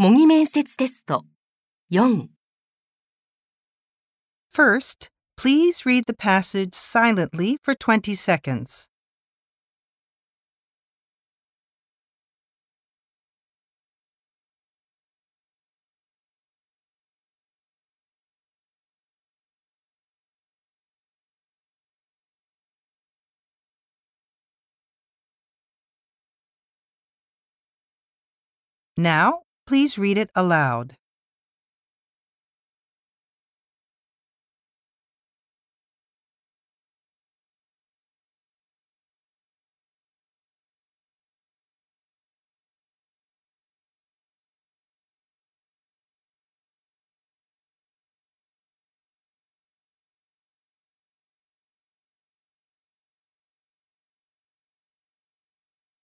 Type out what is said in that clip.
模擬面接テスト4 First, please read the passage silently for 20 seconds. Now, please read it aloud.